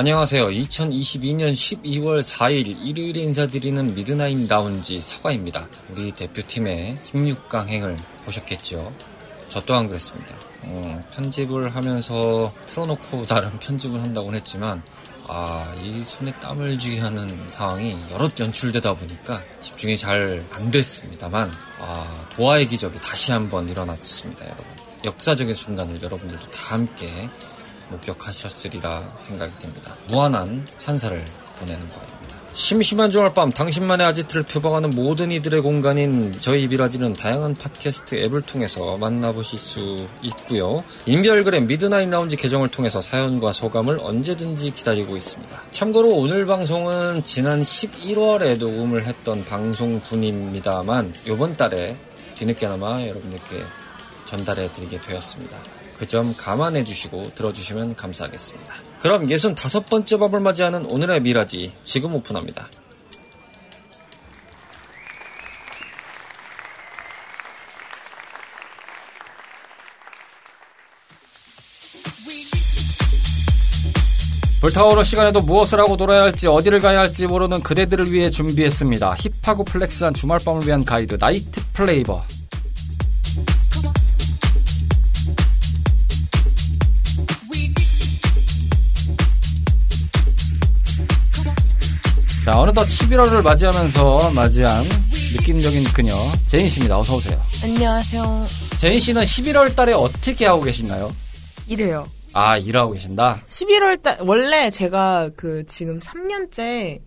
안녕하세요. 2022년 12월 4일 일요일에 인사드리는 미드나잇 라운지 서가입니다. 우리 대표팀의 16강 행을 보셨겠죠? 저 또한 그랬습니다. 어, 편집을 하면서 틀어놓고 다른 편집을 한다고 했지만 아, 이 손에 땀을 쥐게 하는 상황이 여러 연출되다 보니까 집중이 잘 안 됐습니다만 아, 도하의 기적이 다시 한번 일어났습니다, 여러분. 역사적인 순간을 여러분들도 다 함께 목격하셨으리라 생각이 듭니다. 무한한 찬사를 보내는 바입니다. 심심한 주말 밤 당신만의 아지트를 표방하는 모든 이들의 공간인 저희 비라지는 다양한 팟캐스트 앱을 통해서 만나보실 수 있고요. 인별그램 미드나잇 라운지 계정을 통해서 사연과 소감을 언제든지 기다리고 있습니다. 참고로 오늘 방송은 지난 11월에 녹음을 했던 방송분입니다만 이번 달에 뒤늦게나마 여러분들께 전달해 드리게 되었습니다. 그 점 감안해 주시고 들어주시면 감사하겠습니다. 그럼 예순 다섯 번째 밤을 맞이하는 오늘의 미라지 지금 오픈합니다. 불타오를 시간에도 무엇을 하고 놀아야 할지 어디를 가야 할지 모르는 그대들을 위해 준비했습니다. hip하고 flex한 주말밤을 위한 가이드 Night Flavor 자, 어느덧 11월을 맞이하면서 맞이한 느낌적인 그녀, 제인 씨입니다. 어서 오세요. 안녕하세요. 제인 씨는 11월 달에 어떻게 하고 계신가요? 이래요. 아, 일하고 계신다? 11월 달, 원래 제가 그 지금 3년째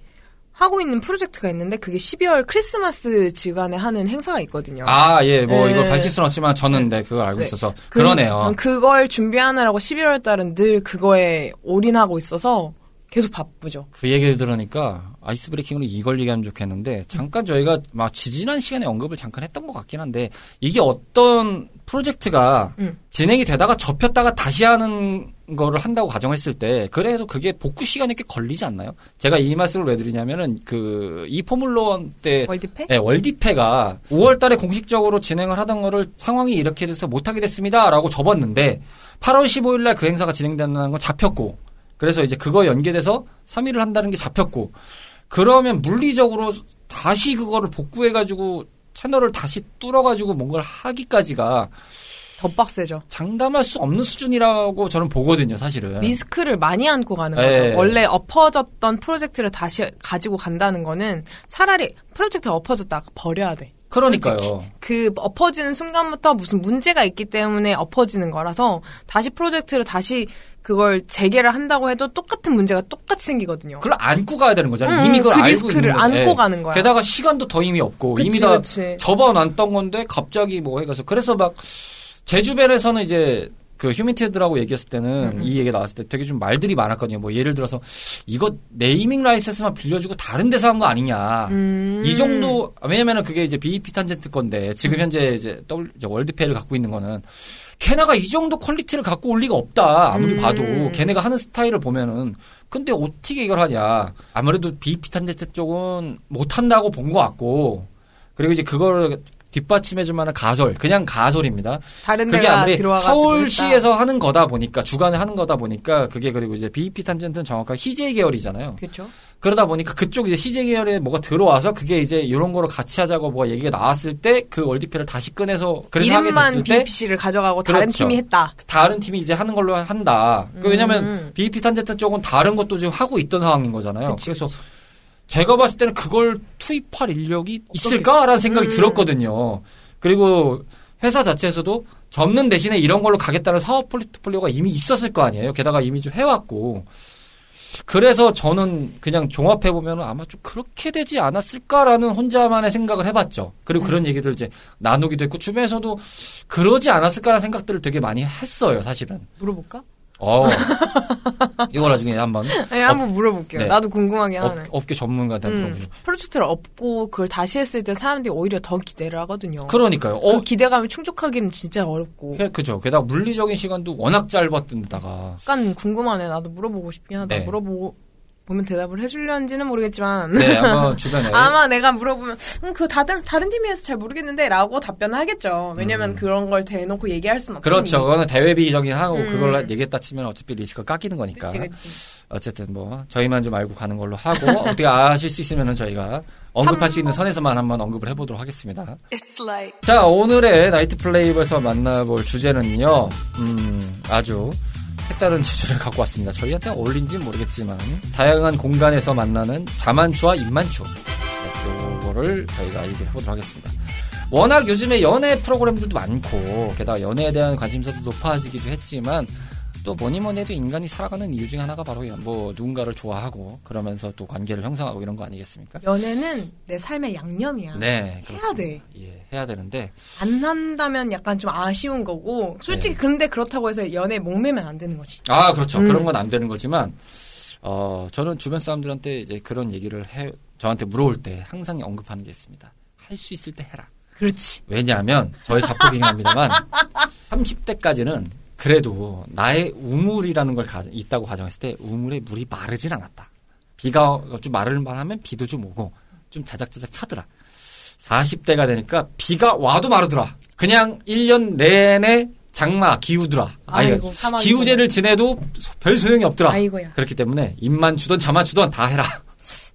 하고 있는 프로젝트가 있는데 그게 12월 크리스마스 주간에 하는 행사가 있거든요. 아, 예, 뭐 네. 이거 밝힐 수는 없지만 저는 네, 그걸 알고 네. 있어서. 그- 그러네요. 어, 그걸 준비하느라고 11월 달은 늘 그거에 올인하고 있어서 계속 바쁘죠. 그 얘기를 들으니까 아이스 브레이킹으로 이걸 얘기하면 좋겠는데 잠깐 저희가 막 지지난 시간에 언급을 잠깐 했던 것 같긴 한데 이게 어떤 프로젝트가 음. 진행이 되다가 접혔다가 다시 하는 거를 한다고 가정했을 때 그래도 그게 복구 시간이 꽤 걸리지 않나요? 제가 이 말씀을 왜 드리냐면은 그 이 포뮬러원 때 월드패? 네, 월디페가 5월 달에 공식적으로 진행을 하던 거를 상황이 이렇게 돼서 못 하게 됐습니다. 라고 접었는데 8월 15일 날 그 행사가 진행된다는 건 잡혔고 그래서 이제 그거 연계돼서 3일을 한다는 게 잡혔고 그러면 물리적으로 다시 그거를 복구해가지고 채널을 다시 뚫어가지고 뭔가를 하기까지가 더 빡세죠. 장담할 수 없는 수준이라고 저는 보거든요, 사실은. 리스크를 많이 안고 가는 네. 거죠. 원래 엎어졌던 프로젝트를 다시 가지고 간다는 거는 차라리 프로젝트가 엎어졌다 버려야 돼. 그러니까요. 그 엎어지는 순간부터 무슨 문제가 있기 때문에 엎어지는 거라서 다시 프로젝트를 다시 그걸 재개를 한다고 해도 똑같은 문제가 똑같이 생기거든요. 그걸 안고 가야 되는 거잖아요. 음, 이미 그걸 그 알고 리스크를. 안고 가는 거야. 게다가 시간도 더 이미 없고 그치, 이미 다 그치. 접어놨던 건데 갑자기 뭐 해가서 그래서 막 제 주변에서는 이제 그 휴민티드라고 얘기했을 때는 음. 이 얘기 나왔을 때 되게 좀 말들이 많았거든요. 뭐 예를 들어서 이거 네이밍 라이센스만 빌려주고 다른 데서 한 거 아니냐. 음. 이 정도 왜냐면은 그게 이제 BEP 탄젠트 건데 지금 현재 이제 W 월드페이를 갖고 있는 거는 걔네가 이 정도 퀄리티를 갖고 올 리가 없다. 아무리 음. 봐도 걔네가 하는 스타일을 보면은 근데 어떻게 이걸 하냐. 아무래도 BEP 탄젠트 쪽은 못 한다고 본 것 같고 그리고 이제 그걸 뒷받침해줄 만한 가설, 그냥 가설입니다. 다른 그게 데가 아무리 서울시에서 하는 거다 보니까 주간에 하는 거다 보니까 그게 그리고 이제 BEP 탄젠트는 정확하게 CJ 계열이잖아요. 그렇죠. 그러다 보니까 그쪽 이제 CJ 계열에 뭐가 들어와서 그게 이제 이런 거로 같이 하자고 뭐가 얘기가 나왔을 때 그 월드페를 다시 꺼내서 그래서 이름만 때 BPC를 가져가고 다른 그렇죠. 팀이 했다. 다른 팀이 이제 하는 걸로 한다. 그 왜냐면 음. BEP 탄젠트 쪽은 다른 것도 지금 하고 있던 상황인 거잖아요. 그치, 그래서 제가 봤을 때는 그걸 투입할 인력이 있을까라는 생각이 음. 들었거든요. 그리고 회사 자체에서도 접는 대신에 이런 걸로 가겠다는 사업 포트폴리오가 이미 있었을 거 아니에요. 게다가 이미 좀 해왔고. 그래서 저는 그냥 종합해 보면 아마 좀 그렇게 되지 않았을까라는 혼자만의 생각을 해봤죠. 그리고 그런 얘기를 이제 나누기도 했고 주변에서도 그러지 않았을까라는 생각들을 되게 많이 했어요, 사실은. 물어볼까? 어. 이걸 나중에 한번 네, 한번 물어볼게요. 네. 나도 궁금하긴 업, 하네. 업계 전문가한테 음, 물어보죠. 프로젝트를 엎고 그걸 다시 했을 때 사람들이 오히려 더 기대를 하거든요. 그러니까요. 그 어, 기대감을 충족하기는 진짜 어렵고. 그- 그죠. 게다가 물리적인 시간도 워낙 짧았던 데다가. 약간 궁금하네. 나도 물어보고 싶긴 하다. 네. 물어보고 보면 대답을 해주려는지는 모르겠지만. 네, 아마 주변에. 아마 내가 물어보면 음, 그 다른 다른 팀이어서 잘 모르겠는데라고 답변을 하겠죠. 왜냐면 그런 걸 대놓고 얘기할 수는 없으니. 음. 그렇죠. 그거는 대외비적인 하고 음. 그걸 얘기했다 치면 어차피 리스크가 깎이는 거니까. 그치, 그치. 어쨌든 뭐 저희만 좀 알고 가는 걸로 하고 어떻게 아실 수 있으면은 저희가 언급할 수 있는 선에서만 한번 언급을 해보도록 하겠습니다. 자 오늘의 나이트 플레이브에서 만나볼 주제는요. 음 아주 색다른 주제를 갖고 왔습니다. 저희한테 어울린지는 모르겠지만 다양한 공간에서 만나는 자만추와 입만추 네, 요거를 저희가 얘기를 해보도록 하겠습니다. 워낙 요즘에 연애 프로그램들도 많고 게다가 연애에 대한 관심사도 높아지기도 했지만 또 뭐니 뭐니 해도 인간이 살아가는 이유 중에 하나가 바로 뭐 누군가를 좋아하고 그러면서 또 관계를 형성하고 이런 거 아니겠습니까? 연애는 내 삶의 양념이야. 네, 해야 그렇습니다. 돼. 예, 해야 되는데 안 한다면 약간 좀 아쉬운 거고 솔직히 그런데 그렇다고 해서 연애에 목매면 안 되는 거지. 아 그렇죠 음. 그런 건 안 되는 거지만 어 저는 주변 사람들한테 이제 그런 얘기를 해 저한테 물어볼 때 항상 언급하는 게 있습니다. 할 수 있을 때 해라. 그렇지. 왜냐하면 저의 자폭이긴 합니다만 30대까지는 그래도 나의 우물이라는 걸 가- 있다고 가정했을 때 우물에 물이 마르진 않았다. 비가 좀 마를만 하면 비도 좀 오고 좀 자작자작 차더라. 40대가 되니까 비가 와도 마르더라. 그냥 1년 내내 장마 기우더라. 아이고. 기우제를 지내도 별 소용이 없더라. 아이고야. 그렇기 때문에 입만 주던 자만 주던 다 해라.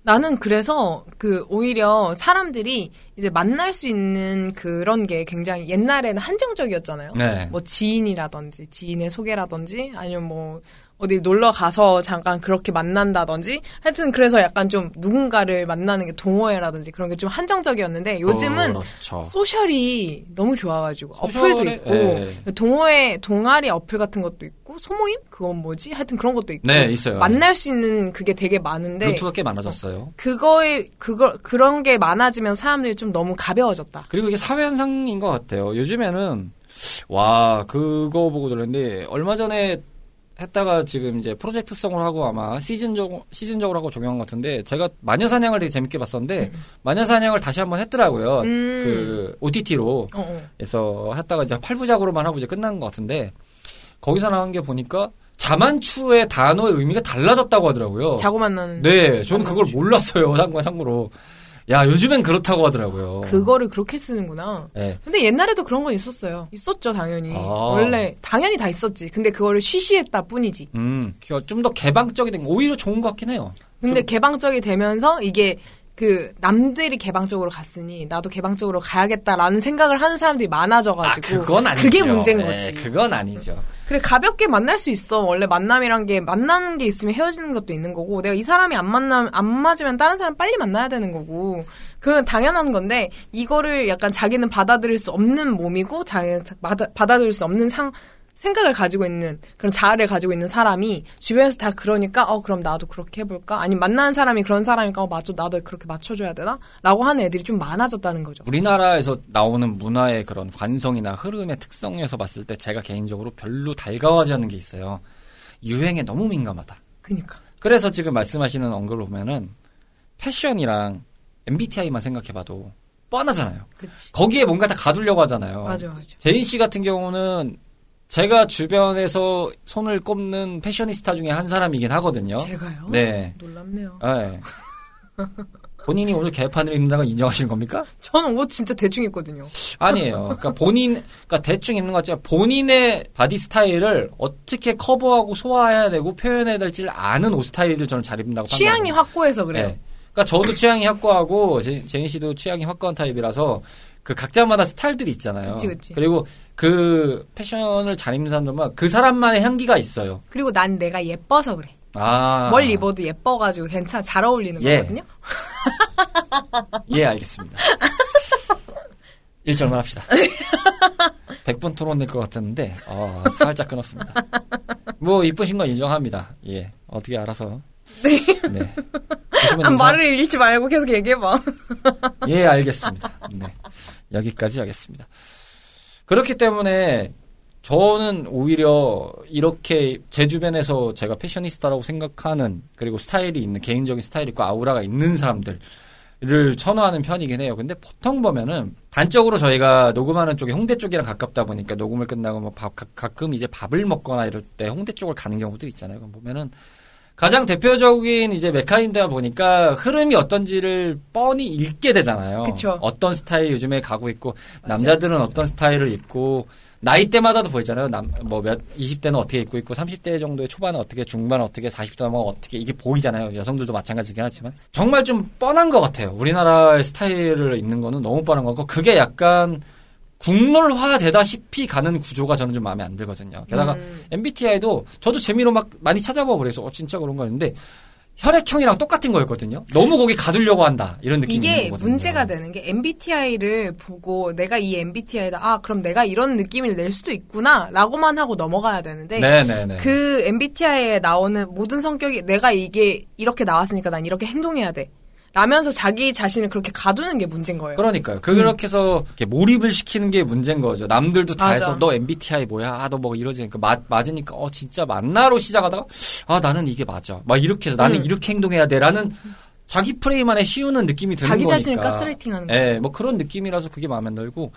나는 그래서 그 오히려 사람들이 이제 만날 수 있는 그런 게 굉장히 옛날에는 한정적이었잖아요. 네. 뭐 지인이라든지 지인의 소개라든지 아니면 뭐 어디 놀러 가서 잠깐 그렇게 만난다든지 하여튼 그래서 약간 좀 누군가를 만나는 게 동호회라든지 그런 게 좀 한정적이었는데 요즘은 그렇죠. 소셜이 너무 좋아가지고 소셜에, 어플도 있고 예. 동호회 동아리 어플 같은 것도 있고 소모임 그건 뭐지 하여튼 그런 것도 있고 네, 있어요. 만날 수 있는 그게 되게 많은데 루트가 꽤 많아졌어요. 그거에 그거 그런 게 많아지면 사람들이 좀 너무 가벼워졌다. 그리고 이게 사회 현상인 것 같아요. 요즘에는 와 그거 보고 들었는데 얼마 전에 했다가 지금 이제 프로젝트성으로 하고 아마 시즌적 시즌적으로 하고 적용한 것 같은데 제가 마녀 사냥을 되게 재밌게 봤었는데 마녀 사냥을 다시 한번 했더라고요. 음. 그 OTT로 어, 어. 해서 했다가 이제 8부작으로만 하고 이제 끝난 것 같은데 거기서 나온 게 보니까 자만추의 단어의 의미가 달라졌다고 하더라고요. 자고 만나는 네, 저는 그걸 몰랐어요. 상관 참고로. 야, 요즘엔 그렇다고 하더라고요. 그거를 그렇게 쓰는구나. 네. 근데 옛날에도 그런 건 있었어요. 있었죠, 당연히. 아. 원래 당연히 다 있었지. 근데 그거를 쉬쉬했다 뿐이지. 음, 좀 더 개방적이 된 거 오히려 좋은 것 같긴 해요. 근데 좀- 개방적이 되면서 이게 그 남들이 개방적으로 갔으니 나도 개방적으로 가야겠다라는 생각을 하는 사람들이 아, 많아져가지고 그건 아니죠. 그게 문제인 네, 거지. 그건 아니죠. 그래 가볍게 만날 수 있어. 원래 만남이란 게 만나는 게 있으면 헤어지는 것도 있는 거고 내가 이 사람이 안 만나 안 맞으면 다른 사람 빨리 만나야 되는 거고 그건 당연한 건데 이거를 약간 자기는 받아들일 수 없는 몸이고 당연 받아, 받아들일 수 없는 상 생각을 가지고 있는 그런 자아를 가지고 있는 사람이 주변에서 다 그러니까 어 그럼 나도 그렇게 해볼까 아니면 만나는 사람이 그런 사람이니까 어 맞아 나도 그렇게 맞춰줘야 되나?라고 하는 애들이 좀 많아졌다는 거죠. 우리나라에서 나오는 문화의 그런 관성이나 흐름의 특성에서 봤을 때 제가 개인적으로 별로 달가워하지 않는 게 있어요. 유행에 너무 민감하다. 그니까 그래서 지금 말씀하시는 언급을 보면은 패션이랑 MBTI만 생각해봐도 뻔하잖아요. 그치 거기에 뭔가 다 가두려고 하잖아요. 맞아 맞아 제인 씨 같은 경우는 제가 주변에서 손을 꼽는 패셔니스타 중에 한 사람이긴 하거든요. 제가요? 네. 놀랍네요. 네. 본인이 오늘 개판을 입는다고 인정하시는 겁니까? 저는 옷 진짜 대충 입거든요. 아니에요. 그러니까 본인, 그러니까 대충 입는 것 같지만 본인의 body 스타일을 어떻게 커버하고 소화해야 되고 표현해야 될지를 아는 옷 스타일을 저는 잘 입는다고 취향이 판단합니다. 확고해서 그래요. 네. 그러니까 저도 취향이 확고하고 제- 제인 씨도 취향이 확고한 타입이라서 그 각자마다 스타일들이 있잖아요. 그치, 그치. 리고 그 패션을 잘 입는 사람들만 그 사람만의 향기가 있어요. 그리고 난 내가 예뻐서 그래. 아. 뭘 입어도 예뻐가지고 괜찮아 잘 어울리는 예. 거거든요. 예, 알겠습니다. 일절만 합시다. 100분 토론 될 것 같았는데, 어, 살짝 끊었습니다. 뭐, 이쁘신 건 인정합니다. 예, 어떻게 알아서. 네. 네. 아, 말을 잃지 말고 계속 얘기해봐. 예, 알겠습니다. 네. 여기까지 하겠습니다. 그렇기 때문에 저는 오히려 이렇게 제 주변에서 제가 패셔니스타라고 생각하는 그리고 스타일이 있는 개인적인 스타일이 있고 아우라가 있는 사람들을 선호하는 편이긴 해요. 근데 보통 보면은 단적으로 저희가 녹음하는 쪽이 홍대 쪽이랑 가깝다 보니까 녹음을 끝나고 뭐 밥, 가 끔 이제 밥을 먹거나 이럴 때 홍대 쪽을 가는 경우도 있잖아요. 보면은 가장 대표적인 이제 메카인다 보니까 흐름이 어떤지를 뻔히 읽게 되잖아요. 그쵸. 어떤 스타일 요즘에 가고 있고 남자들은 어떤 스타일을 입고 나이대마다도 보이잖아요. 남, 뭐 몇, 20대는 어떻게 입고 있고, 30대 정도의 초반은 어떻게, 중반은 어떻게, 40대는 뭐 어떻게, 이게 보이잖아요. 여성들도 마찬가지긴 하지만. 정말 좀 뻔한 것 같아요. 우리나라의 스타일을 입는 거는 너무 뻔한 거고, 그게 약간 국룰화 되다시피 가는 구조가 저는 좀 마음에 안 들거든요. 게다가 음. MBTI도 저도 재미로 막 많이 찾아보고 그래서, 어, 진짜 그런 거였는데, 혈액형이랑 똑같은 거였거든요. 너무 거기 가두려고 한다. 이런 느낌이 이게. 문제가 되는 게 MBTI를 보고 내가 이 MBTI다. 아, 그럼 내가 이런 느낌을 낼 수도 있구나. 라고만 하고 넘어가야 되는데 네네네. 그 MBTI에 나오는 모든 성격이 내가 이게 이렇게 나왔으니까 난 이렇게 행동해야 돼. 라면서 자기 자신을 그렇게 가두는 게 문제인 거예요. 그러니까요. 그렇게 해서 이렇게 몰입을 시키는 게 문제인 거죠. 남들도 다 맞아. 해서 너 MBTI 뭐야? 아, 너 뭐 이러지니까 맞, 맞으니까 어 진짜 맞나로 시작하다가 아 나는 이게 맞아. 막 이렇게 해서 나는 음. 이렇게 행동해야 돼라는 자기 프레임 안에 씌우는 느낌이 드는 자기 거니까. 자신을 가스라이팅 하는 거예요. 예, 뭐 그런 느낌이라서 그게 마음에 안 들고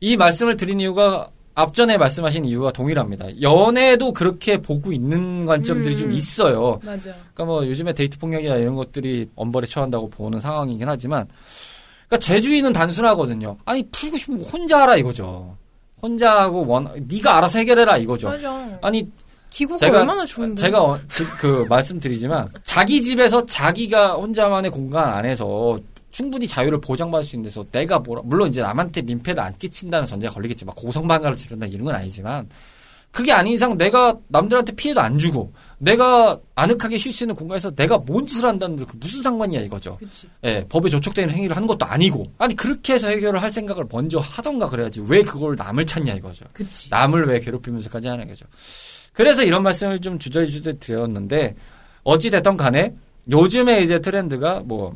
이 말씀을 드린 이유가 앞전에 말씀하신 이유가 동일합니다. 연애도 그렇게 보고 있는 관점들이 음. 좀 있어요. 맞아. 그러니까 뭐 요즘에 데이트 폭력이나 이런 것들이 엄벌에 처한다고 보는 상황이긴 하지만 그러니까 제주인은 단순하거든요. 아니 풀고 싶으면 혼자 하라 이거죠. 혼자 하고 원 네가 알아서 해결해라 이거죠. 맞아. 아니 기구가 제가 얼마나 좋은데. 제가 어, 지- 그 말씀드리지만 자기 집에서 자기가 혼자만의 공간 안에서 충분히 자유를 보장받을 수 있는 데서 내가 뭐라 물론 이제 남한테 민폐를 안 끼친다는 전제가 걸리겠지만 고성방가를 지른다 이런 건 아니지만 그게 아닌 이상 내가 남들한테 피해도 안 주고 내가 아늑하게 쉴 수 있는 공간에서 내가 뭔 짓을 한다는 그 무슨 상관이야 이거죠. 그치. 예, 법에 조촉되는 행위를 하는 것도 아니고 아니 그렇게 해서 해결을 할 생각을 먼저 하던가 그래야지 왜 그걸 남을 찾냐 이거죠. 그치. 남을 왜 괴롭히면서까지 하는 거죠. 그래서 이런 말씀을 좀 주저주저 드렸는데 어찌 됐던 간에 요즘에 이제 트렌드가 뭐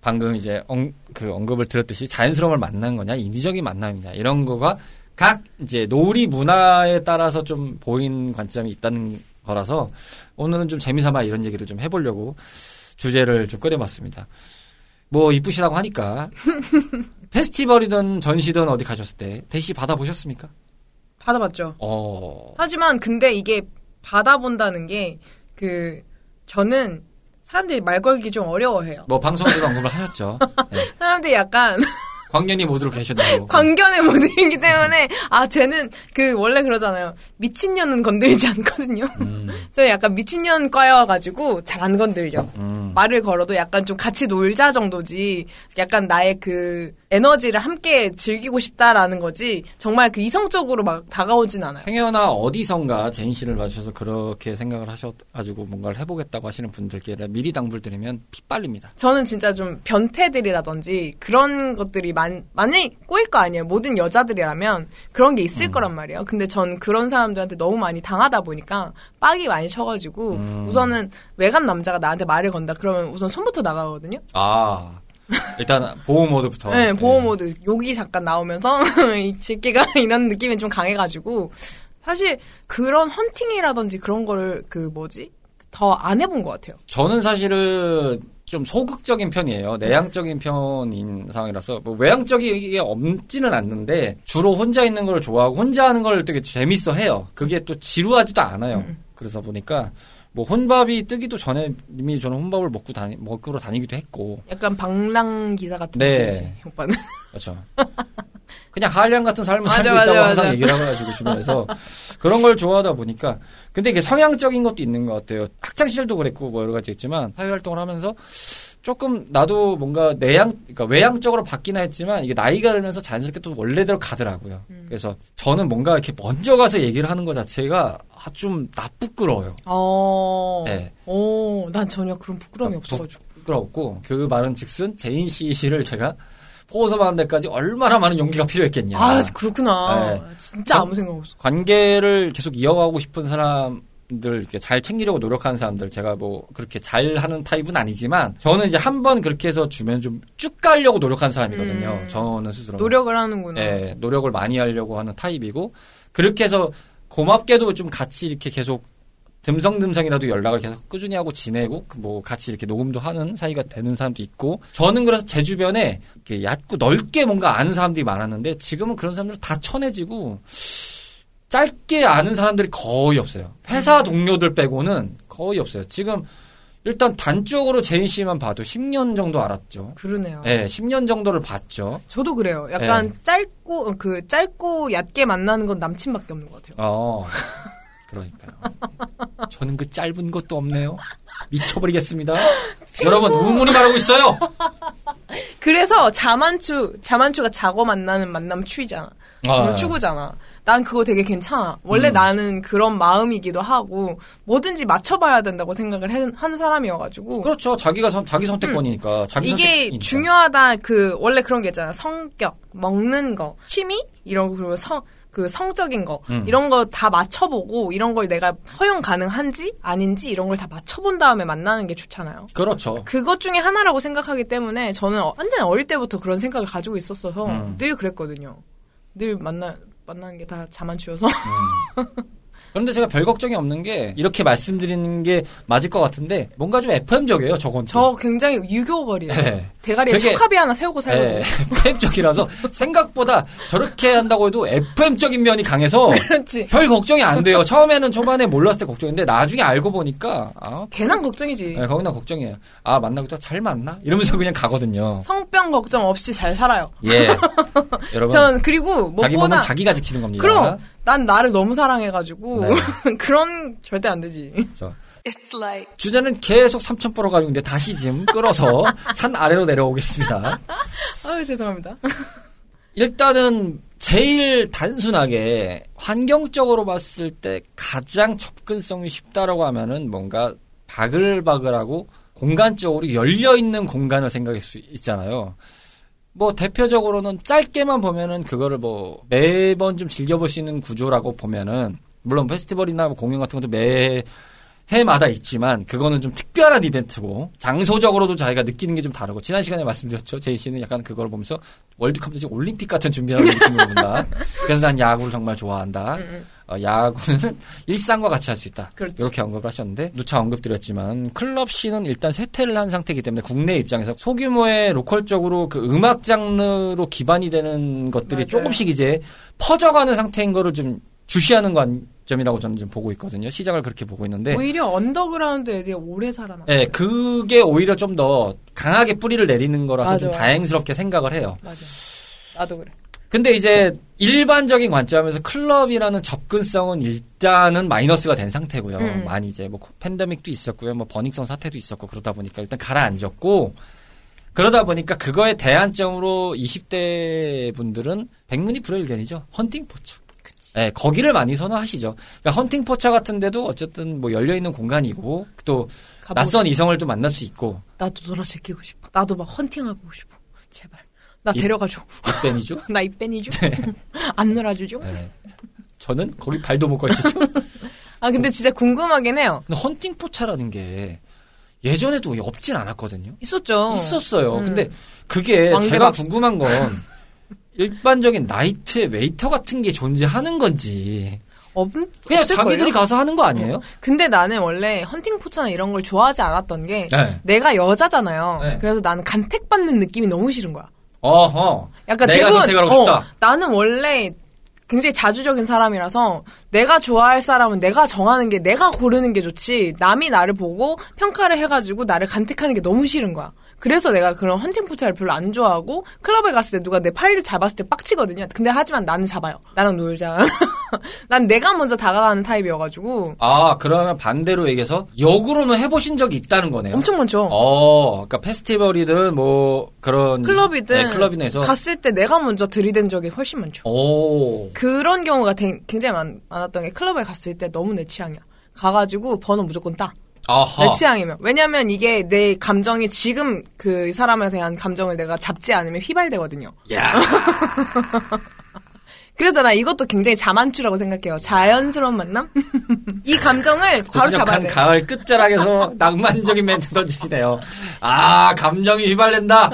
방금 이제 언, 그 언급을 드렸듯이 자연스러움을 만난 거냐 인위적인 만남이냐 이런 거가 각 이제 놀이 문화에 따라서 좀 보인 관점이 있다는 거라서 오늘은 좀 재미삼아 이런 얘기를 좀 해보려고 주제를 좀 꺼내봤습니다. 뭐 이쁘시다고 하니까 페스티벌이든 전시든 어디 가셨을 때 대시 받아보셨습니까? 받아봤죠. 어. 하지만 근데 이게 받아본다는 게 그 저는 사람들이 말 걸기 좀 어려워해요. 뭐 방송에서도 언급을 하셨죠. 네. 사람들이 약간 광년이 모드로 계셨다고. 광년이 모드이기 때문에 아 쟤는 그 원래 그러잖아요. 미친년은 건들지 않거든요. 음, 저는 약간 미친년 과여가지고 잘 안 건들죠. 음. 말을 걸어도 약간 좀 같이 놀자 정도지 약간 나의 그 에너지를 함께 즐기고 싶다라는 거지 정말 그 이성적으로 막 다가오진 않아요. 행여나 어디선가 제인 씨를 봐주셔서 그렇게 생각을 하셔가지고 뭔가를 해보겠다고 하시는 분들께 미리 당부를 드리면 핏발립니다. 저는 진짜 좀 변태들이라든지 그런 것들이 많, 많이 꼬일 거 아니에요. 모든 여자들이라면 그런 게 있을 거란 말이에요. 근데 전 그런 사람들한테 너무 많이 당하다 보니까 빡이 많이 쳐가지고 음. 우선은 외간 남자가 나한테 말을 건다 그러면 우선 손부터 나가거든요. 아, 일단 보호 모드부터. 네, 보호 모드 욕이 잠깐 나오면서 이 새끼가 이런 느낌이 좀 강해가지고 사실 그런 헌팅이라든지 그런 거를 그 뭐지 더 안 해본 것 같아요. 저는 사실은 좀 소극적인 편이에요. 내향적인 편인 상황이라서 뭐 외향적이게 없지는 않는데 주로 혼자 있는 걸 좋아하고 혼자 하는 걸 되게 재밌어 해요. 그게 또 지루하지도 않아요. 그러다 보니까 뭐 혼밥이 뜨기도 전에 이미 저는 혼밥을 먹고 다니 먹으러 다니기도 했고 약간 방랑 기사 같은 네. 느낌이지 오빠는. 그렇죠. 그냥 한량 같은 삶을 맞아, 살고 맞아, 있다고 맞아. 항상 얘기를 해가지고 주변에서 그런 걸 좋아하다 보니까 근데 이게 성향적인 것도 있는 것 같아요. 학창 시절도 그랬고 뭐 여러 가지 있지만 사회 활동을 하면서 조금 나도 뭔가 내향 그러니까 외향적으로 바뀌나 했지만 이게 나이가 들면서 자연스럽게 또 원래대로 가더라고요. 음. 그래서 저는 뭔가 이렇게 먼저 가서 얘기를 하는 것 자체가 아, 좀 나 부끄러워요. 어. 네. 오, 난 전혀 그런 부끄러움이 그러니까 없어가지고. 부끄럽고 그 말은 즉슨 제인 씨를 제가 포섭하는 데까지 얼마나 많은 용기가 필요했겠냐. 아, 그렇구나. 네. 진짜 저- 아무 생각 없어. 관계를 계속 이어가고 싶은 사람 들 이렇게 잘 챙기려고 노력하는 사람들 제가 뭐 그렇게 잘하는 타입은 아니지만 저는 이제 한 번 그렇게 해서 주면 좀 쭉 가려고 노력하는 사람이거든요. 음. 저는 스스로 노력을 하는구나. 예, 노력을 많이 하려고 하는 타입이고 그렇게 해서 고맙게도 좀 같이 이렇게 계속 듬성듬성이라도 연락을 계속 꾸준히 하고 지내고 그뭐 같이 이렇게 녹음도 하는 사이가 되는 사람도 있고 저는 그래서 제 주변에 이렇게 얕고 넓게 뭔가 아는 사람들이 많았는데 지금은 그런 사람들 다 쳐내지고 짧게 아는 사람들이 거의 없어요. 회사 동료들 빼고는 거의 없어요. 지금 일단 단적으로 제인 씨만 봐도 10년 정도 알았죠. 그러네요. 예, 10년 정도를 봤죠. 저도 그래요. 약간 네. 짧고 그 짧고 얕게 만나는 건 남친밖에 없는 것 같아요. 어. 그러니까요. 저는 그 짧은 것도 없네요. 미쳐버리겠습니다. 여러분, 우문이 말하고 있어요! 그래서 자만추 자만추가 자고 만나는 만남 추이잖아. 아, 추구잖아. 난 그거 되게 괜찮아. 원래 음. 나는 그런 마음이기도 하고 뭐든지 맞춰봐야 된다고 생각을 해- 하는 사람이어가지고 그렇죠. 자기가 선, 자기 선택권이니까. 자기 음. 이게 선택이니까. 중요하다. 그 원래 그런 게 있잖아. 성격, 먹는 거, 취미 이런 거 그리고 성. 그 성적인 거 음. 이런 거 다 맞춰보고 이런 걸 내가 허용 가능한지 아닌지 이런 걸 다 맞춰본 다음에 만나는 게 좋잖아요. 그렇죠. 그것 중에 하나라고 생각하기 때문에 저는 어- 완전 어릴 때부터 그런 생각을 가지고 있었어서 음. 늘 그랬거든요. 늘 만나 만나는 게 다 자만추여서 그런데 제가 별 걱정이 없는 게, 이렇게 말씀드리는 게 맞을 것 같은데, 뭔가 좀 FM적이에요, 저건. 또. 저 굉장히 유교거리예요. 네. 대가리에 되게- 척합이 하나 세우고 살거든요. 예, FM적이라서 생각보다 저렇게 한다고 해도 FM적인 면이 강해서 그렇지. 별 걱정이 안 돼요. 처음에는 초반에 몰랐을 때 걱정인데 나중에 알고 보니까 아, 괜한 걱정이지. 네, 거기나 걱정이에요. 아 만나고 또잘 만나? 이러면서 그냥 가거든요. 성병 걱정 없이 잘 살아요. 예, 여러분 전 그리고 자기 무엇보다 몸은 자기가 지키는 겁니다. 그럼 난 나를 너무 사랑해가지고 네. 그런 절대 안 되지. 저, It's like 주제는 계속 삼천 뻗어 가지고 있는데 다시 지금 끌어서 산 아래로 내려오겠습니다. 아유 죄송합니다. 일단은 제일 단순하게 환경적으로 봤을 때 가장 접근성이 쉽다라고 하면은 뭔가 바글바글하고 공간적으로 열려 있는 공간을 생각할 수 있잖아요. 뭐 대표적으로는 짧게만 보면은 그거를 뭐 매번 좀 있는 구조라고 보면은 물론 페스티벌이나 뭐 공연 같은 것도 매 해마다 있지만 그거는 좀 특별한 이벤트고 장소적으로도 자기가 느끼는 게 좀 다르고 지난 시간에 말씀드렸죠. 제이 씨는 약간 그걸 보면서 월드컵 지 올림픽 같은 준비하는 느낌으로 본다. 그래서 난 야구를 정말 좋아한다. 어, 야구는 일상과 같이 할 수 있다. 그렇지. 이렇게 언급을 하셨는데 누차 언급드렸지만 클럽 scene은 일단 쇠퇴를 한 상태이기 때문에 국내 입장에서 소규모의 local적으로 그 음악 장르로 기반이 되는 것들이 맞아요. 조금씩 이제 퍼져가는 상태인 거를 좀 주시하는 관점이라고 저는 좀 보고 있거든요. 시장을 그렇게 보고 있는데, 오히려 언더그라운드 애들이 오래 살아나. 예, 그게 오히려 좀 더 강하게 뿌리를 내리는 거라서 맞아, 좀. 다행스럽게 생각을 해요. 맞아. 나도 그래. 근데 이제 일반적인 관점에서 클럽이라는 접근성은 일단은 마이너스가 된 상태고요. 음. 많이 이제 뭐 팬데믹도 있었고요. 뭐 버닝성 사태도 있었고 그러다 보니까 일단 가라앉았고 그러다 보니까 그거에 대안점으로 20대 분들은 백문이 불여일견이죠. 헌팅 포차. 예, 거기를 많이 선호하시죠. 그러니까 헌팅 포차 같은 데도 어쨌든 뭐 열려 있는 공간이고 또 낯선. 이성을 또 만날 수 있고 나도 놀아 제끼고 싶어. 나도 막 헌팅하고 싶어. 제발. 나 이- 데려가줘. 입뺀이죠. 나 입뺀이죠? 안 놀아주죠? 예. 저는 거기 발도 못 걸치죠. 아 근데 진짜 궁금하긴 해요. 헌팅 포차라는 게 예전에도 없진 않았거든요. 있었죠. 있었어요. 음. 근데 그게 왕대박. 제가 궁금한 건 일반적인 나이트의 웨이터 같은 게 존재하는 건지 없, 그냥 없을걸요? 자기들이 가서 하는 거 아니에요? 근데 나는 원래 헌팅 포차나 이런 걸 좋아하지 않았던 게 네. 내가 여자잖아요. 네. 그래서 나는 간택받는 느낌이 너무 싫은 거야. 어허. 약간 내가 대부분 선택을 하고 어, 싶다. 나는 원래 굉장히 자주적인 사람이라서 내가 좋아할 사람은 내가 정하는 게 내가 고르는 게 좋지 남이 나를 보고 평가를 해가지고 나를 간택하는 게 너무 싫은 거야. 그래서 내가 그런 헌팅 포차를 별로 안 좋아하고 클럽에 갔을 때 누가 내 팔을 잡았을 때 빡치거든요. 근데 하지만 나는 잡아요. 나랑 놀자. 난 내가 먼저 다가가는 타입이어가지고 아 그러면 반대로 얘기해서 역으로는 해보신 적이 있다는 거네요. 엄청 많죠. 어, 그러니까 페스티벌이든 뭐 그런 클럽이든 네, 클럽이나 해서 갔을 때 내가 먼저 들이댄 적이 훨씬 많죠. 오. 그런 경우가 되- 굉장히 많, 많았던 게 클럽에 갔을 때 너무 내 취향이야. 가가지고 번호 무조건 따. 아하. 내 취향이면. 왜냐면 이게 내 감정이 지금 그 사람에 대한 감정을 내가 잡지 않으면 휘발되거든요. 야. 그래서 나 이것도 굉장히 자만추라고 생각해요. 자연스러운 만남? 이 감정을 바로 잡아야 돼. 가을 끝자락에서 낭만적인 멘트 던지시네요. 아, 감정이 휘발된다.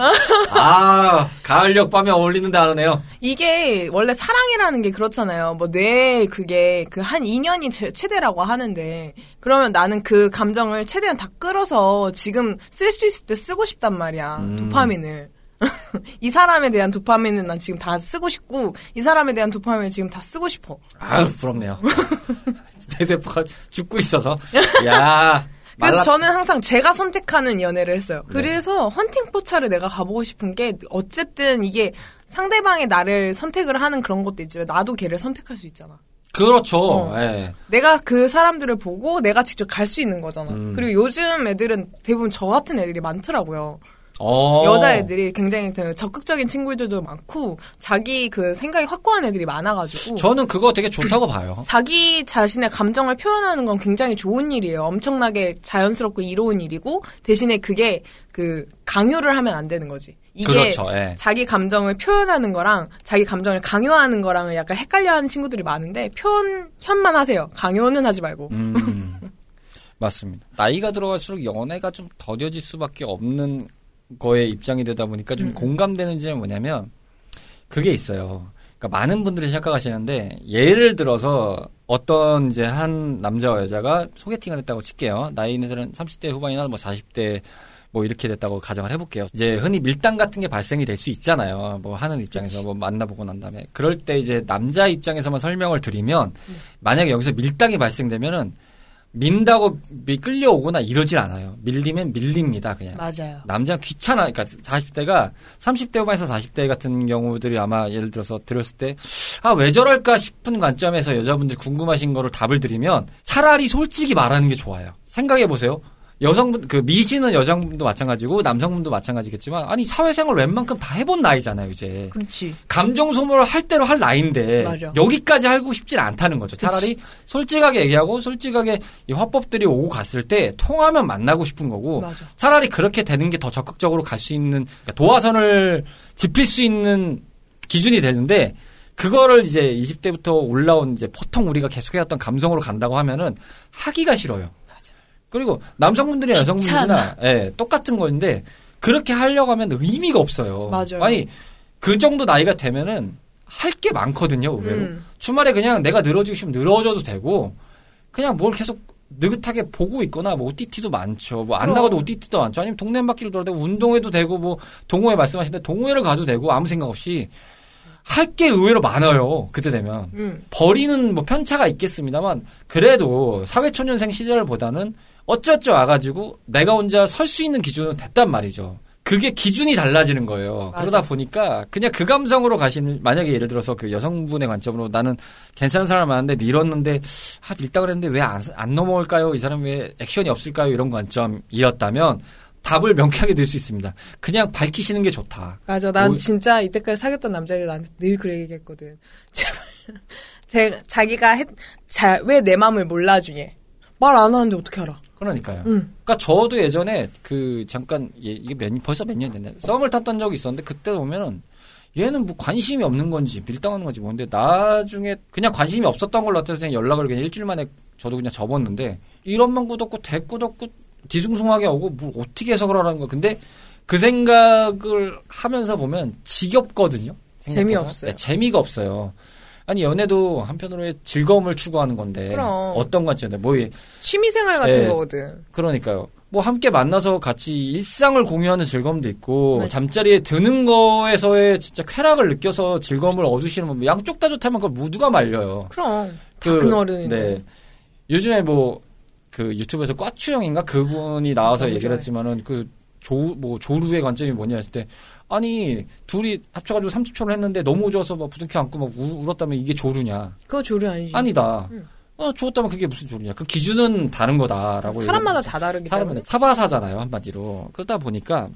아, 가을역 밤에 어울리는 단어네요. 이게 원래 사랑이라는 게 그렇잖아요. 뭐 뇌 그게 그 한 2년이 최, 최대라고 하는데 그러면 나는 그 감정을 최대한 다 끌어서 지금 쓸 수 있을 때 쓰고 싶단 말이야. 음. 도파민을. 이 사람에 대한 도파민은 난 지금 다 쓰고 싶고 이 사람에 대한 도파민을 지금 다 쓰고 싶어. 아유, 부럽네요. 대세포가 죽고 있어서. 야 그래서 말라- 저는 항상 제가 선택하는 연애를 했어요. 그래서 헌팅 포차를 내가 가보고 싶은 게 어쨌든 이게 상대방의 나를 선택을 하는 그런 것도 있지만 나도 걔를 선택할 수 있잖아. 그렇죠. 어. 예. 내가 그 사람들을 보고 내가 직접 갈 수 있는 거잖아. 음. 그리고 요즘 애들은 대부분 저 같은 애들이 많더라고요. 어. 여자애들이 굉장히 그 적극적인 친구들도 많고 자기 그 생각이 확고한 애들이 많아가지고 저는 그거 되게 좋다고 봐요. 자기 자신의 감정을 표현하는 건 굉장히 좋은 일이에요. 엄청나게 자연스럽고 이로운 일이고 대신에 그게 그 강요를 하면 안 되는 거지. 이게 그렇죠. 예. 자기 감정을 표현하는 거랑 자기 감정을 강요하는 거랑은 약간 헷갈려하는 친구들이 많은데 표현만 하세요. 강요는 하지 말고. 음, 맞습니다. 나이가 들어갈수록 연애가 좀 더뎌질 수밖에 없는 거에 입장이 되다 보니까 좀 음. 공감되는 점이 뭐냐면 그게 있어요. 그러니까 많은 분들이 생각하시는데 예를 들어서 어떤 이제 한 남자와 여자가 소개팅을 했다고 칠게요. 나이는 30대 후반이나 뭐 40대 뭐 이렇게 됐다고 가정을 해볼게요. 이제 흔히 밀당 같은 게 발생이 될 수 있잖아요. 뭐 하는 입장에서 뭐 만나보고 난 다음에 그럴 때 이제 남자 입장에서만 설명을 드리면 만약에 여기서 밀당이 발생되면은 민다고 미- 끌려오거나 이러질 않아요. 밀리면 밀립니다. 그냥. 맞아요. 남자 귀찮아. 그러니까 40대가 30대 후반에서 40대 같은 경우들이 아마 예를 들어서 들었을 때 아 왜 저럴까 싶은 관점에서 여자분들 궁금하신 거를 답을 드리면 차라리 솔직히 말하는 게 좋아요. 생각해 보세요. 여성분 그 미시는 여성분도 마찬가지고 남성분도 마찬가지겠지만 아니 사회생활 웬만큼 다 해본 나이잖아요 이제 그렇지. 감정 소모를 할 대로 할 나이인데 맞아. 여기까지 하고 싶진 않다는 거죠. 차라리 솔직하게 얘기하고 솔직하게 이 화법들이 오고 갔을 때 통하면 만나고 싶은 거고 맞아. 차라리 그렇게 되는 게 더 적극적으로 갈 수 있는 그러니까 도화선을 짚힐 수 있는 기준이 되는데 그거를 이제 20대부터 올라온 이제 보통 우리가 계속해왔던 감성으로 간다고 하면은 하기가 싫어요. 그리고 남성분들이나 여성분들이나 예, 똑같은 건데 그렇게 하려고 하면 의미가 없어요. 맞아요. 아니 그 정도 나이가 되면은 할 게 많거든요. 의외로 음. 주말에 그냥 내가 늘어지고 싶으면 늘어져도 되고 그냥 뭘 계속 느긋하게 보고 있거나 뭐 OTT도 많죠. 뭐 안. 나가도 OTT도 많죠. 아니면 동네 한 바퀴를 돌아도 되고 운동회도 되고 뭐 동호회 말씀하신데 동호회를 가도 되고 아무 생각 없이 할 게 의외로 많아요. 그때 되면 음. 버리는 뭐 편차가 있겠습니다만 그래도 사회초년생 시절보다는 어쩌어쩌 와가지고 내가 혼자 설 수 있는 기준은 됐단 말이죠. 그게 기준이 달라지는 거예요. 맞아. 그러다 보니까 그냥 그 감성으로 가시는 만약에 예를 들어서 그 여성분의 관점으로 나는 괜찮은 사람 많은데 밀었는데 아 밀다 그랬는데 왜안 넘어올까요? 이 사람 왜 액션이 없을까요? 이런 관점이었다면 답을 명쾌하게 낼 수 있습니다. 그냥 밝히시는 게 좋다. 맞아. 난 뭐- 진짜 이때까지 사귀었던 남자들 나한테 늘 그래 얘기했거든. 제발. 제, 자기가 했, 자, 왜내 마음을 몰라주니? 말안 하는데 어떻게 알아? 그러니까요. 응. 그러니까 저도 예전에 그 잠깐 예, 이게 몇 벌써 몇 년 됐네. 썸을 탔던 적이 있었는데 그때 보면은 얘는 뭐 관심이 없는 건지 밀당하는 건지 뭔데 나중에 그냥 관심이 없었던 걸로 같아서 그냥 연락을 그냥 일주일 만에 저도 그냥 접었는데 이런만 굳었고 대꾸덕고 뒤숭숭하게 오고 뭘 어떻게 해석을 하라는 거야. 근데 그 생각을 하면서 보면 지겹거든요. 생각보다. 재미없어요. 네, 재미가 없어요. 아니 연애도 한편으로의 즐거움을 추구하는 건데 그럼. 어떤 관점인데 뭐 이- 취미생활 같은 예. 거거든. 그러니까요. 뭐 함께 만나서 같이 일상을 공유하는 즐거움도 있고 맞아. 잠자리에 드는 거에서의 진짜 쾌락을 느껴서 즐거움을 얻으시는 분 양쪽 다 좋다면 그걸 모두가 말려요. 그럼. 다큰 어른인데. 네. 요즘에 뭐 그 유튜브에서 꽈추형인가 그분이 나와서 너무 얘기를. 했지만은 그 조 뭐 조루의 관점이 뭐냐 했을 때 아니 둘이 합쳐가지고 30초를 했는데 너무 좋아서 막 부둥켜 안고 막 우- 울었다면 이게 조루냐? 그거 조류 아니지. 아니다. 응. 어 좋았다면 그게 무슨 조루냐? 그 기준은 다른 거다라고. 사람마다 다 다르기 때문에. 사바사잖아요 한마디로 그러다 보니까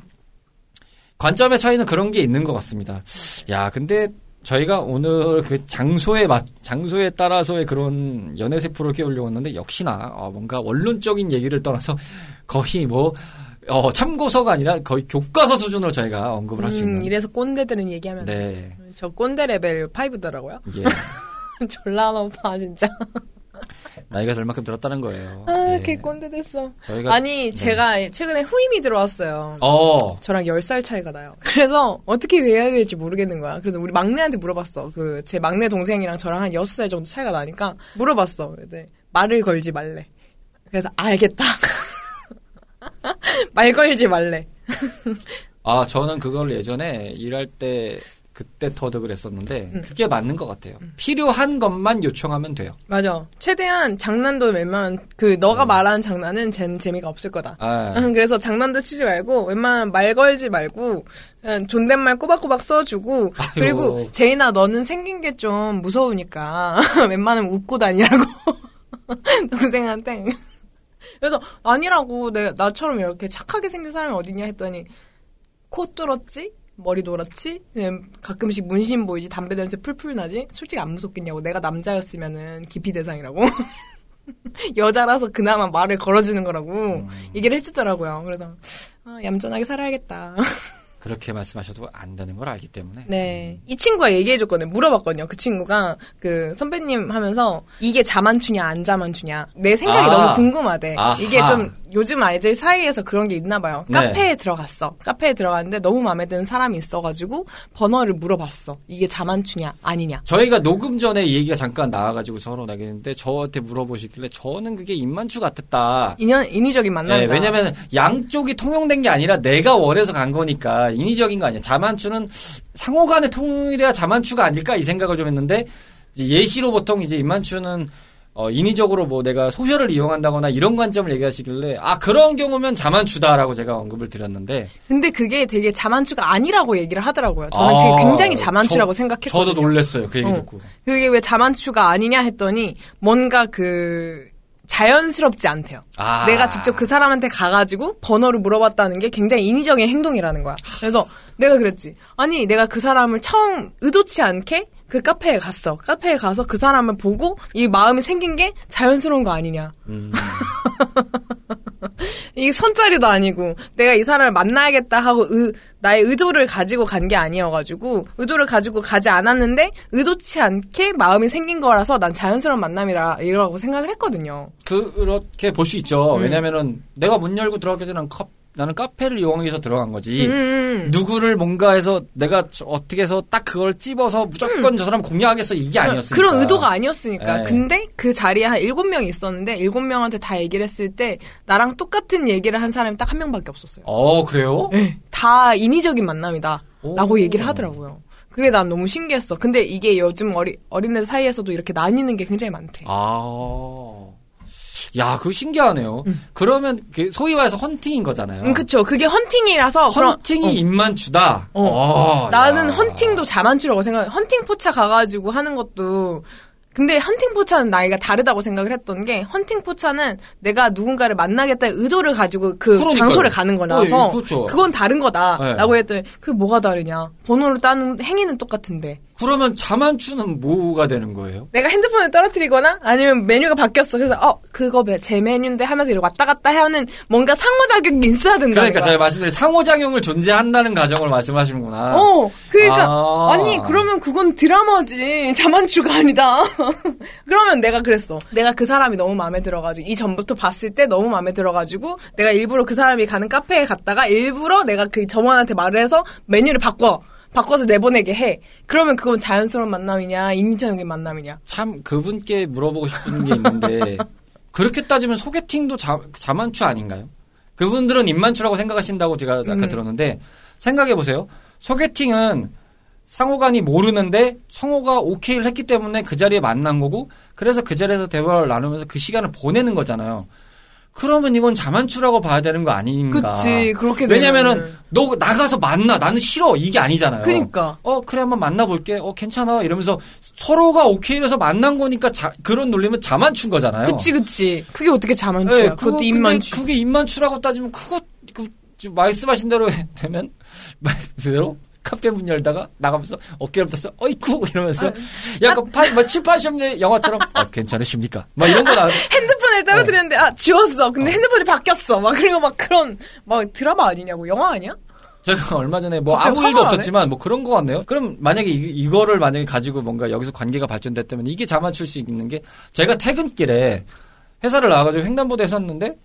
관점의 차이는 그런 게 있는 것 같습니다. 야 근데 저희가 오늘 그 장소에 맞 장소에 따라서의 그런 연애 세포를 깨우려고 했는데 역시나 어, 뭔가 원론적인 얘기를 떠나서 거의 뭐 어, 참고서가 아니라 거의 교과서 수준으로 저희가 언급을 할수 음, 있는 이래서 꼰대들은 얘기하면 돼. 네저 꼰대 레벨 5더라고요. 예. 졸라 높아 진짜. 나이가 될 만큼 들었다는 거예요. 아, 예. 개 꼰대 됐어. 저희가 아니, 제가 최근에 후임이 들어왔어요. 어. 저랑 10살 차이가 나요. 그래서 어떻게 해야 될지 모르겠는 거야. 그래서 우리 막내한테 물어봤어. 그, 제 막내 동생이랑 저랑 한 6살 정도 차이가 나니까 물어봤어. 근데 말을 걸지 말래. 그래서 알겠다. 말 걸지 말래. 아, 저는 그걸 예전에 일할 때 그때 터득을 했었는데 음. 그게 맞는 것 같아요. 필요한 것만 요청하면 돼요. 맞아. 최대한 장난도 웬만한, 그, 너가 말하는 장난은 쟤는 재미가 없을 거다. 아, 그래서 장난도 치지 말고 웬만하면 말 걸지 말고 그냥 존댓말 꼬박꼬박 써주고 그리고 아이고. 제이나 너는 생긴 게 좀 무서우니까 웬만하면 웃고 다니라고 동생한테 그래서 아니라고 내 나처럼 이렇게 착하게 생긴 사람이 어딨냐 했더니 코 뚫었지 머리 노랗지 그냥 가끔씩 문신 보이지 담배 냄새 풀풀 나지 솔직히 안 무섭겠냐고 내가 남자였으면은 기피 대상이라고 여자라서 그나마 말을 걸어주는 거라고 음. 얘기를 해주더라고요. 그래서 아, 얌전하게 살아야겠다. 그렇게 말씀하셔도 안 되는 걸 알기 때문에. 네. 이 친구가 얘기해줬거든요. 물어봤거든요. 그 친구가 그 선배님 하면서 이게 자만추냐 안 자만추냐 내 생각이 아. 너무 궁금하대. 아하. 이게 좀 요즘 아이들 사이에서 그런 게 있나 봐요. 네. 카페에 들어갔어. 카페에 들어갔는데 너무 마음에 드는 사람이 있어가지고 번호를 물어봤어. 이게 자만추냐 아니냐. 저희가 녹음 전에 이 얘기가 잠깐 나와가지고 서로 나겠는데 저한테 물어보시길래 저는 그게 입만추 같았다. 인연 인위적인 네, 만남이다. 왜냐면 양쪽이 통용된 게 아니라 내가 원해서 간 거니까 인위적인 거 아니야. 자만추는 상호 간의 통일해야 자만추가 아닐까 이 생각을 좀 했는데 예시로 보통 이제 입만추는 어, 인위적으로 뭐 내가 소셜을 이용한다거나 이런 관점을 얘기하시길래 아 그런 경우면 자만추다라고 제가 언급을 드렸는데 근데 그게 되게 자만추가 아니라고 얘기를 하더라고요. 저는 아, 그게 굉장히 자만추라고 저- 생각했거든요. 저도 놀랬어요 그 얘기 어. 듣고 그게 왜 자만추가 아니냐 했더니 뭔가 그 자연스럽지 않대요. 아. 내가 직접 그 사람한테 가가지고 번호를 물어봤다는 게 굉장히 인위적인 행동이라는 거야. 그래서 내가 그랬지. 아니 내가 그 사람을 처음 의도치 않게 그 카페에 갔어. 카페에 가서 그 사람을 보고 이 마음이 생긴 게 자연스러운 거 아니냐. 음. 이게 선자리도 아니고 내가 이 사람을 만나야겠다 하고 의- 나의 의도를 가지고 간 게 아니어가지고 의도를 가지고 가지 않았는데 의도치 않게 마음이 생긴 거라서 난 자연스러운 만남이라 이라고 생각을 했거든요. 그렇게 볼 수 있죠 음. 왜냐면은 내가 문 열고 들어가기 전에 난 컵- 나는 카페를 이용하기 위해서 들어간 거지 음. 누구를 뭔가 해서 내가 저- 어떻게 해서 딱 그걸 찝어서 무조건 저 사람 공략하겠어 이게 아니었으니까. 그런 의도가 아니었으니까. 네. 근데 그 자리에 한 일곱 명이 있었는데 일곱 명한테 다 얘기를 했을 때 나랑 똑같은 얘기를 한 사람이 딱 한 명밖에 없었어요. 어 그래요? 다 인위적인 만남이다. 라고 오. 얘기를 하더라고요. 그게 난 너무 신기했어. 근데 이게 요즘 어리, 어린애 사이에서도 이렇게 나뉘는 게 굉장히 많대. 아. 야, 그거 신기하네요. 그러면 그 소위 말해서 헌팅인 거잖아요. 음, 그쵸. 그게 헌팅이라서. 헌팅이 어. 입만 주다. 어. 어, 나는 야. 헌팅도 자만추라고 생각, 헌팅 포차 가가지고 하는 것도, 근데 헌팅 포차는 나이가 다르다고 생각을 했던 게, 헌팅 포차는 내가 누군가를 만나겠다는 의도를 가지고 그 그러니까요. 장소를 가는 거라서, 어, 그렇죠. 그건 다른 거다. 네. 라고 했더니, 그게 뭐가 다르냐. 번호를 따는 행위는 똑같은데. 그러면 자만추는 뭐가 되는 거예요? 내가 핸드폰을 떨어뜨리거나 아니면 메뉴가 바뀌었어. 그래서 어 그거 왜제 메뉴인데 하면서 이렇게 왔다 갔다 하는 뭔가 상호작용이 있어야 된다. 그러니까 제가 말씀드린 상호작용을 존재한다는 가정을 말씀하시는구나. 어, 그러니까 아. 아. 니 그러면 그건 드라마지 자만추가 아니다. 그러면 내가 그랬어. 내가 그 사람이 너무 마음에 들어가지고 이 전부터 봤을 때 너무 마음에 들어가지고 내가 일부러 그 사람이 가는 카페에 갔다가 일부러 내가 그 점원한테 말을 해서 메뉴를 바꿔. 바꿔서 내보내게 해. 그러면 그건 자연스러운 만남이냐, 인위적인 만남이냐. 참 그분께 물어보고 싶은 게 있는데 그렇게 따지면 소개팅도 자, 자만추 아닌가요? 그분들은 입만추라고 생각하신다고 제가 아까 음. 들었는데 생각해 보세요. 소개팅은 상호간이 모르는데 성호가 오케이를 했기 때문에 그 자리에 만난 거고 그래서 그 자리에서 대화를 나누면서 그 시간을 보내는 거잖아요. 그러면 이건 자만추라고 봐야 되는 거 아닌가? 그치, 그렇게 왜냐면은. 너 나가서 만나 나는 싫어 이게 아니잖아요. 그니까. 어 그래 한번 만나볼게. 어 괜찮아 이러면서 서로가 오케이해서 만난 거니까 자- 그런 논리면 자만추인 거잖아요. 그치, 그치. 그게 어떻게 자만추야. 네, 그것도 입만추. 그게 입만추라고 따지면 그거 그 말씀하신 대로 되면 말씀대로 카페 문 열다가 나가면서 어깨를 붙었어 어이쿠 이러면서 약간 파, 뭐 칠파시험의 영화처럼 아, 괜찮으십니까? 막 이런 거 나. 핸드폰을 떨어뜨렸는데, 아, 지웠어. 어. 근데 핸드폰이 바뀌었어. 막, 그리고 막 그런, 막 드라마 아니냐고. 영화 아니야? 제가 얼마 전에 뭐 아무 일도? 없었지만 뭐 그런 거 같네요. 그럼 만약에 이, 거를 만약에 가지고 뭔가 여기서 관계가 발전됐다면 이게 자만출 수 있는 게 제가 퇴근길에 회사를 나와가지고 횡단보도에 섰는데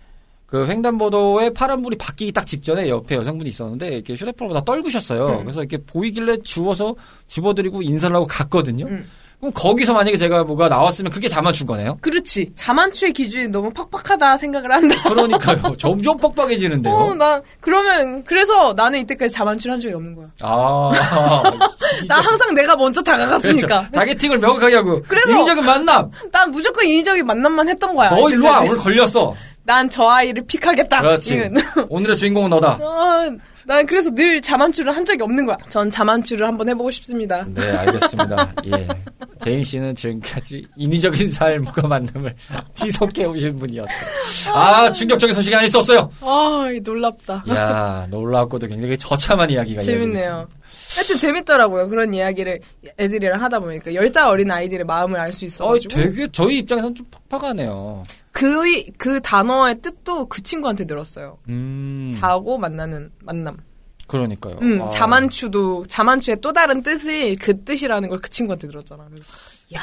그 횡단보도에 파란불이 바뀌기 딱 직전에 옆에 여성분이 있었는데 이렇게 휴대폰을 다 떨구셨어요. 음. 그래서 이렇게 보이길래 주워서 집어드리고 인사를 하고 갔거든요. 음. 그럼 거기서 만약에 제가 뭐가 나왔으면 그게 자만춘 거네요. 그렇지. 자만추의 기준이 너무 팍팍하다 생각을 한다. 그러니까요. 점점 뻑뻑해지는데요. 어, 나 그러면 그래서 나는 이때까지 자만추를 한 적이 없는 거야. 아, 나 항상 내가 먼저 다가갔으니까. 그렇죠. 타겟팅을 명확하게 하고 그래서- 인위적인 만남. 난 무조건 인위적인 만남만 했던 거야. 너 일로 와. 오늘 걸렸어. 난 저 아이를 pick하겠다. 그렇지. 오늘의 주인공은 너다. 아, 난 그래서 늘 자만추를 한 적이 없는 거야. 전 자만추를 한번 해보고 싶습니다. 네, 알겠습니다. 예. 제인 씨는 지금까지 인위적인 삶과 만남을 지속해 오신 분이었다. 아, 충격적인 소식이 아닐 수 없어요. 아, 놀랍다. 이야, 놀랍고도 굉장히 처참한 이야기가 재밌네요. 하여튼 재밌더라고요. 그런 이야기를 애들이랑 하다 보니까 10살 어린 아이들의 마음을 알 수 있습니다. 어, 있어가지고 되게 저희 입장에서는 좀 퍽퍽하네요. 그, 그 단어의 뜻도 그 친구한테 들었어요. 음, 자고 만나는 만남. 그러니까요. 음, 아, 자만추도 자만추의 또 다른 뜻이 그 뜻이라는 걸 그 친구한테 들었잖아. 그래서 야,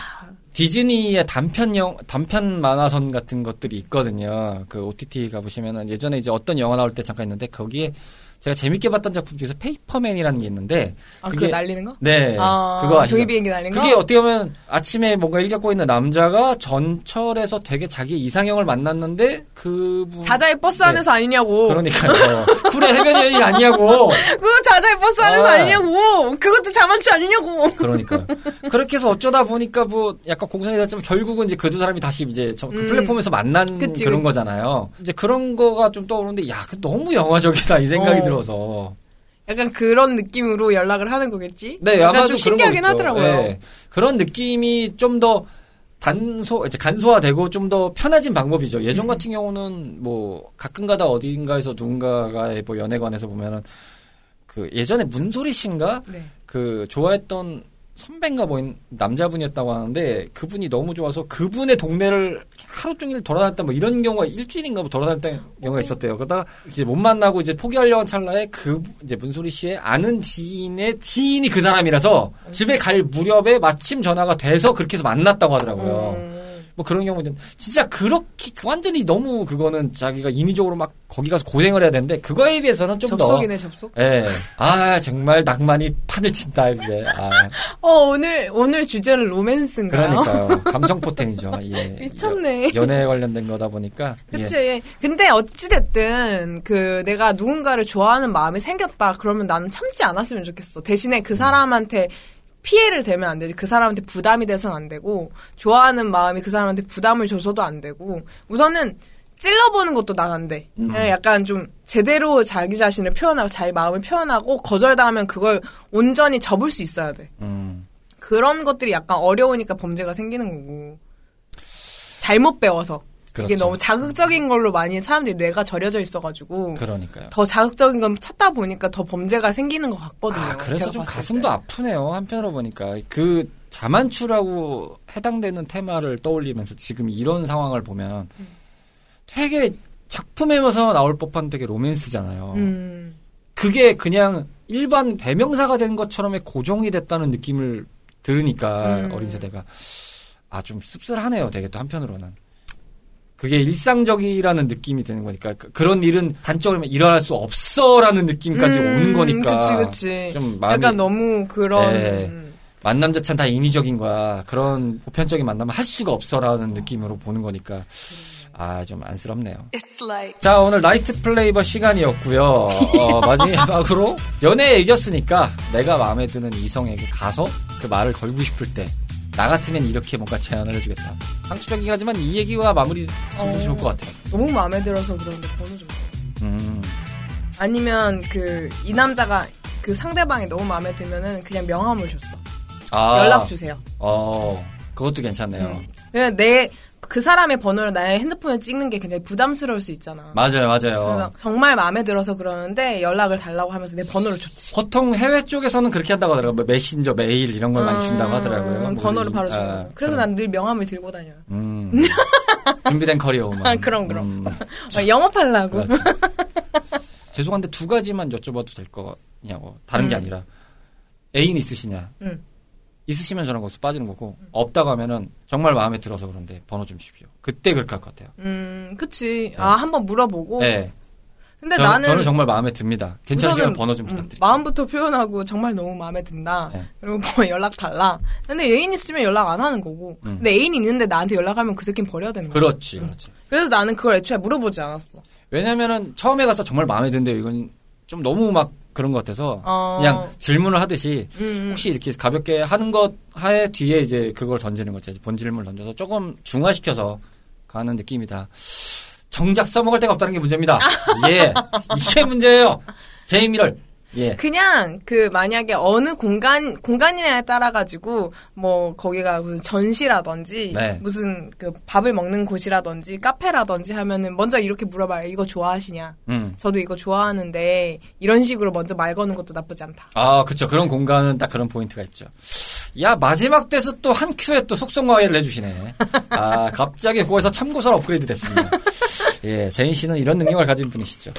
디즈니의 단편 영 단편 만화선 같은 것들이 있거든요. 그 OTT 가 보시면은 예전에 이제 어떤 영화 나올 때 잠깐 있는데 거기에 제가 재밌게 봤던 작품 중에서 Paperman이라는 게 있는데 아, 그게- 날리는 거? 네 아, 그거 아시죠? 종이 비행기 날리는 거? 그게 어떻게 보면 아침에 뭔가 일 겪고 있는 남자가 전철에서 되게 자기 이상형을 만났는데 그분 자자의 버스 네. 안에서 아니냐고. 그러니까요 쿨의 해변 여행이 아니냐고 그거 자자의 버스 안에서 아. 아니냐고. 그것도 자만추 아니냐고. 그러니까요. 그렇게 해서 어쩌다 보니까 뭐 약간 공상이 됐지만 결국은 이제 그 두 사람이 다시 이제 저- 그 음. 플랫폼에서 만난 그치, 그런 그치. 거잖아요. 이제 그런 거가 좀 떠오르는데 야, 그 너무 영화적이다 이 생각이 어. 들어서. 약간 그런 느낌으로 연락을 하는 거겠지? 네, 약간 아마도 좀 신기하긴. 하더라고요. 예. 그런 느낌이 좀 더 단소, 이제 간소화되고 좀 더 편해진 방법이죠. 음. 예전 같은 경우는 뭐 가끔가다 어딘가에서 누군가의 뭐 연애관에서 보면은 그 예전에 문소리 씨인가 네. 그 좋아했던 선배인가 뭐 남자분이었다고 하는데 그분이 너무 좋아서 그분의 동네를 하루 종일 돌아다녔다 뭐 이런 경우가 일주일인가 뭐 돌아다녔던 경우가 있었대요. 그러다가 이제 못 만나고 이제 포기하려는 찰나에 그 이제 문소리 씨의 아는 지인의 지인이 그 사람이라서 집에 갈 무렵에 마침 전화가 돼서 그렇게 해서 만났다고 하더라고요. 음. 뭐 그런 경우는 진짜 그렇게 완전히 너무 그거는 자기가 인위적으로 막 거기 가서 고생을 해야 되는데 그거에 비해서는 좀 더 접속이네, 접속. 예. 아, 정말 낭만이 판을 친다, 이게. 아, 어, 오늘, 오늘 주제는 로맨스인가요? 그러니까요. 감성 포텐이죠. 예. 미쳤네. 여- 연애에 관련된 거다 보니까. 예. 그치. 근데 어찌 됐든, 그, 내가 누군가를 좋아하는 마음이 생겼다. 그러면 나는 참지 않았으면 좋겠어. 대신에 그 사람한테 피해를 대면 안 되지. 그 사람한테 부담이 돼서는 안 되고, 좋아하는 마음이 그 사람한테 부담을 줘서도 안 되고, 우선은 찔러보는 것도 난 돼. 음. 그냥 약간 좀 제대로 자기 자신을 표현하고, 자기 마음을 표현하고, 거절당하면 그걸 온전히 접을 수 있어야 돼. 음. 그런 것들이 약간 어려우니까 범죄가 생기는 거고. 잘못 배워서. 이게 그렇죠. 너무 자극적인 걸로 많이 사람들이 뇌가 절여져 있어가지고 그러니까요. 더 자극적인 걸 찾다 보니까 더 범죄가 생기는 것 같거든요. 아, 그래서 좀 가슴도 때. 아프네요. 한편으로 보니까. 그 자만추라고 해당되는 테마를 떠올리면서 지금 이런 상황을 보면 음. 되게 작품에서 나올 법한 되게 로맨스잖아요. 음, 그게 그냥 일반 대명사가 된 것처럼의 고정이 됐다는 느낌을 들으니까 음. 어린 세대가 아 좀 씁쓸하네요. 되게 또 한편으로는 그게 일상적이라는 느낌이 드는 거니까 그- 그런 일은 단적으로 일어날 수 없어라는 느낌까지 음, 오는 거니까 그치 그치. 좀 마음이 약간 너무 그런 네. 만남 자체는 다 인위적인 거야. 그런 보편적인 만남을 할 수가 없어라는 느낌으로 보는 거니까 아 좀 안쓰럽네요. It's like 자 오늘 Night Flavor 시간이었고요. 어, 마지막으로 연애에 이겼으니까 내가 마음에 드는 이성에게 가서 그 말을 걸고 싶을 때 나 같으면 이렇게 뭔가 제안을 해주겠다. 상투적이긴 하지만 이 얘기가 마무리 지면 어. 좋을 것 같아요. 너무 마음에 들어서 그런데 번호 좀. 음, 아니면 그 이 남자가 그 상대방이 너무 마음에 들면은 그냥 명함을 줬어. 아, 연락 주세요. 어, 그것도 괜찮네요. 음. 그냥 내 그 사람의 번호를 나의 핸드폰에 찍는 게 굉장히 부담스러울 수 있잖아. 맞아요, 맞아요. 정말 마음에 들어서 그러는데 연락을 달라고 하면서 내 번호를 줬지. 보통 해외 쪽에서는 그렇게 한다고 하더라고요. 뭐 메신저, 메일 이런 걸 많이 준다고 하더라고요. 음, 뭐 번호를 이- 바로 주는 아. 그래서. 난 늘 명함을 들고 다녀요. 음. 준비된 커리어 우먼. 아, 그럼, 그럼. 음, 어, 영업하려고. 죄송한데 두 가지만 여쭤봐도 될 거냐고. 다른 게 음. 아니라 애인 있으시냐? 음. 있으시면 저는 거기서 빠지는 거고 없다고 하면은 정말 마음에 들어서 그런데 번호 좀 주십시오. 그때 그렇게 할 것 같아요. 음, 그치. 아, 한번 물어보고. 네. 근데 저, 나는. 저는 정말 마음에 듭니다. 괜찮으시면 번호 좀 음, 부탁드립니다. 마음부터 표현하고 정말 너무 마음에 든다. 네. 그리고 뭐 연락 달라. 근데 애인 있으면 연락 안 하는 거고. 음. 근데 애인이 있는데 나한테 연락하면 그 새끼는 버려야 되는 거야. 그렇지, 그렇지. 그래서 나는 그걸 애초에 물어보지 않았어. 왜냐면은 처음에 가서 정말 마음에 드는데 이건 좀 너무 막 그런 것 같아서 어. 그냥 질문을 하듯이 음, 음. 혹시 이렇게 가볍게 하는 것 하에 뒤에 이제 그걸 던지는 거지 본질문을 던져서 조금 중화시켜서 가는 느낌이다. 정작 써먹을 데가 없다는 게 문제입니다. 예, 이게 문제예요. 제이미를 예. 그냥 그 만약에 어느 공간 공간이냐에 따라 가지고 뭐 거기가 무슨 전시라든지 네. 무슨 그 밥을 먹는 곳이라든지 카페라든지 하면은 먼저 이렇게 물어봐요. 이거 좋아하시냐? 음. 저도 이거 좋아하는데 이런 식으로 먼저 말 거는 것도 나쁘지 않다. 아, 그쵸. 그런 공간은 딱 그런 포인트가 있죠. 야, 마지막 때서 또 한 큐에 또 속성과외를 해주시네. 아, 갑자기 그거에서 참고서로 업그레이드 됐습니다. 예, 제인 씨는 이런 능력을 가진 분이시죠.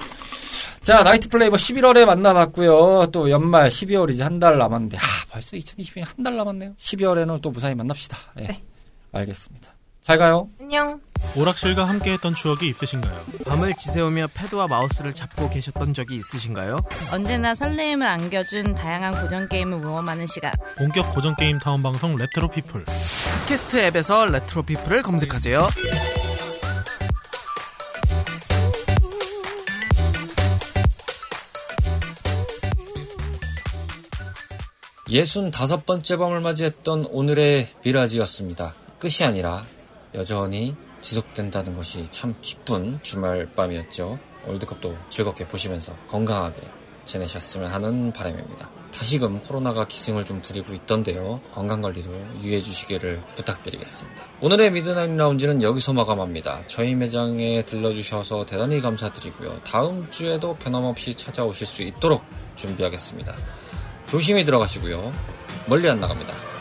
자, 나이트 플레이버 11월에 만나봤고요. 또 연말 12월 이제 한 달 남았는데, 아, 벌써 2020년 한 달 남았네요. 12월에는 또 무사히 만납시다. 예, 네. 알겠습니다. 잘 가요. 안녕. 오락실과 함께했던 추억이 있으신가요? 밤을 지새우며 패드와 마우스를 잡고 계셨던 적이 있으신가요? 언제나 설레임을 안겨준 다양한 고전 게임을 모험하는 시간. 본격 고전 게임 타운 방송 레트로 피플. 팟캐스트 앱에서 레트로 피플을 검색하세요. 예순 다섯 번째 밤을 맞이했던 오늘의 미라지였습니다. 끝이 아니라 여전히 지속된다는 것이 참 기쁜 주말 밤이었죠. 월드컵도 즐겁게 보시면서 건강하게 지내셨으면 하는 바람입니다. 다시금 코로나가 기승을 좀 부리고 있던데요. 건강관리도 유의해 주시기를 부탁드리겠습니다. 오늘의 미드나잇 라운지는 여기서 마감합니다. 저희 매장에 들러주셔서 대단히 감사드리고요. 다음 주에도 변함없이 찾아오실 수 있도록 준비하겠습니다. 조심히 들어가시고요. 멀리 안 나갑니다.